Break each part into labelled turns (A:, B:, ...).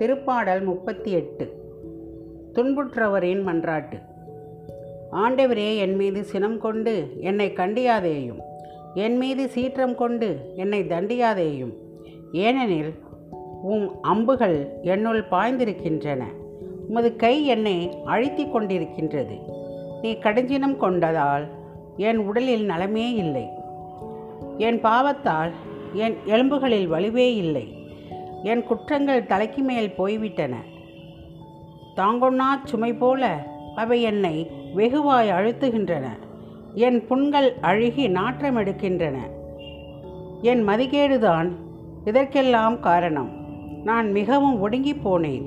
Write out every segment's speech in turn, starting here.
A: திருப்பாடல் முப்பத்தி எட்டு துன்புற்றவரின் மன்றாட்டு. ஆண்டவரே என் மீது சினம் கொண்டு என்னை கண்டியாதேயும். என் மீது சீற்றம் கொண்டு என்னை தண்டியாதேயும். ஏனெனில் உம் அம்புகள் என்னுள் பாய்ந்திருக்கின்றன. உமது கை என்னை அழுத்தி கொண்டிருக்கின்றது. நீ கடுஞ்சினம் கொண்டதால் என் உடலில் நலமே இல்லை. என் பாவத்தால் என் எலும்புகளில் வலுவே இல்லை. என் குற்றங்கள் தலைக்கு மேல் போய்விட்டன. தாங்கொண்ணா சுமை போல அவை என்னை வெகுவாய் அழுத்துகின்றன. என் புண்கள் அழுகி நாற்றம் எடுக்கின்றன. என் மதிகேடுதான் இதற்கெல்லாம் காரணம். நான் மிகவும் ஒடுங்கி போனேன்.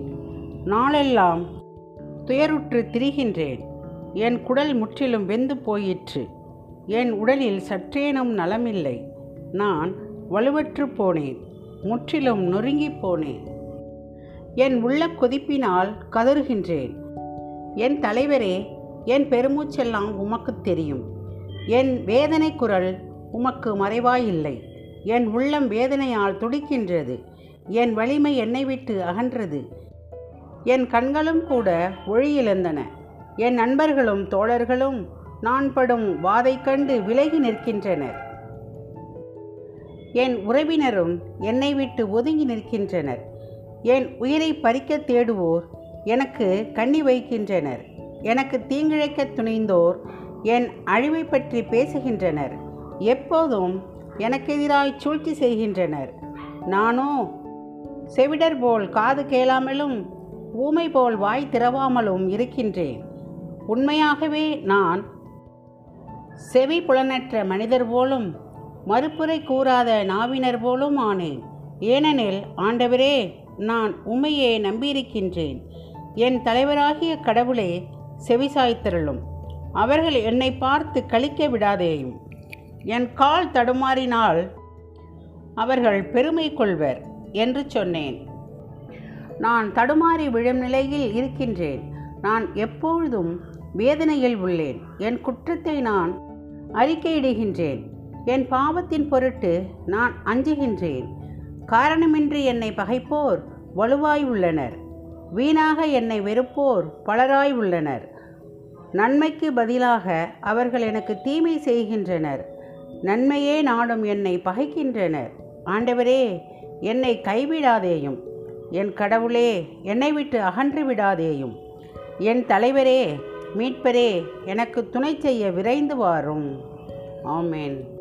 A: நாளெல்லாம் துயருற்று திரிகின்றேன். என் குடல் முற்றிலும் வெந்து போயிற்று. என் உடலில் சற்றேனும் நலமில்லை. நான் வலுவற்று போனேன். முற்றிலும் நொறுங்கி போனேன் என் உள்ள கொதிப்பினால் கதறுகின்றேன். என் தலைவரே என் பெருமூச்செல்லாம் உமக்குத் தெரியும். என் வேதனை குரல் உமக்கு மறைவாயில்லை. என் உள்ளம் வேதனையால் துடிக்கின்றது. என் வலிமை என்னை விட்டு அகன்றது. என் கண்களும் கூட ஒளியிழந்தன என் நண்பர்களும் தோழர்களும் நான் படும் வாதை கண்டு விலகி நிற்கின்றனர். என் உறவினரும் என்னை விட்டு ஒதுங்கி நிற்கின்றனர். என் உயிரை பறிக்க தேடுவோர் எனக்கு கண்ணி வைக்கின்றனர். எனக்கு தீங்கிழைக்க துணிந்தோர் என் அழிவை பற்றி பேசுகின்றனர். எப்போதும் எனக்கெதிராய் சூழ்ச்சி செய்கின்றனர். நானோ செவிடர் போல் காது கேளாமலும் ஊமை போல் வாய் திறவாமலும் இருக்கின்றேன். உண்மையாகவே நான் செவி புலனற்ற மனிதர் போலும் மறுப்புரை கூறாத நாவினர் போலும் ஆனேன். ஏனெனில் ஆண்டவரே நான் உமையே நம்பியிருக்கின்றேன். என் தலைவராகிய கடவுளே செவிசாய்த்திரளும் அவர்கள் என்னை பார்த்து கழிக்க விடாதேயும். என் கால் தடுமாறினால் அவர்கள் பெருமை கொள்வர் என்று சொன்னேன். நான் தடுமாறி விழும் நிலையில் இருக்கின்றேன். நான் எப்பொழுதும் வேதனையில் உள்ளேன். என் குற்றத்தை நான் அறிக்கையிடுகின்றேன். என் பாவத்தின் பொருட்டு நான் அஞ்சுகின்றேன். காரணமின்றி என்னை பகைப்போர் வலுவாய் உள்ளனர். வீணாக என்னை வெறுப்போர் பலராய் உள்ளனர். நன்மைக்கு பதிலாக அவர்கள் எனக்கு தீமை செய்கின்றனர். நன்மையே நாடும் என்னை பகைக்கின்றனர். ஆண்டவரே என்னை கைவிடாதேயும். என் கடவுளே என்னை விட்டு அகன்று விடாதேயும். என் தலைவரே மீட்பரே எனக்கு துணை செய்ய விரைந்து வாரும். ஆமேன்.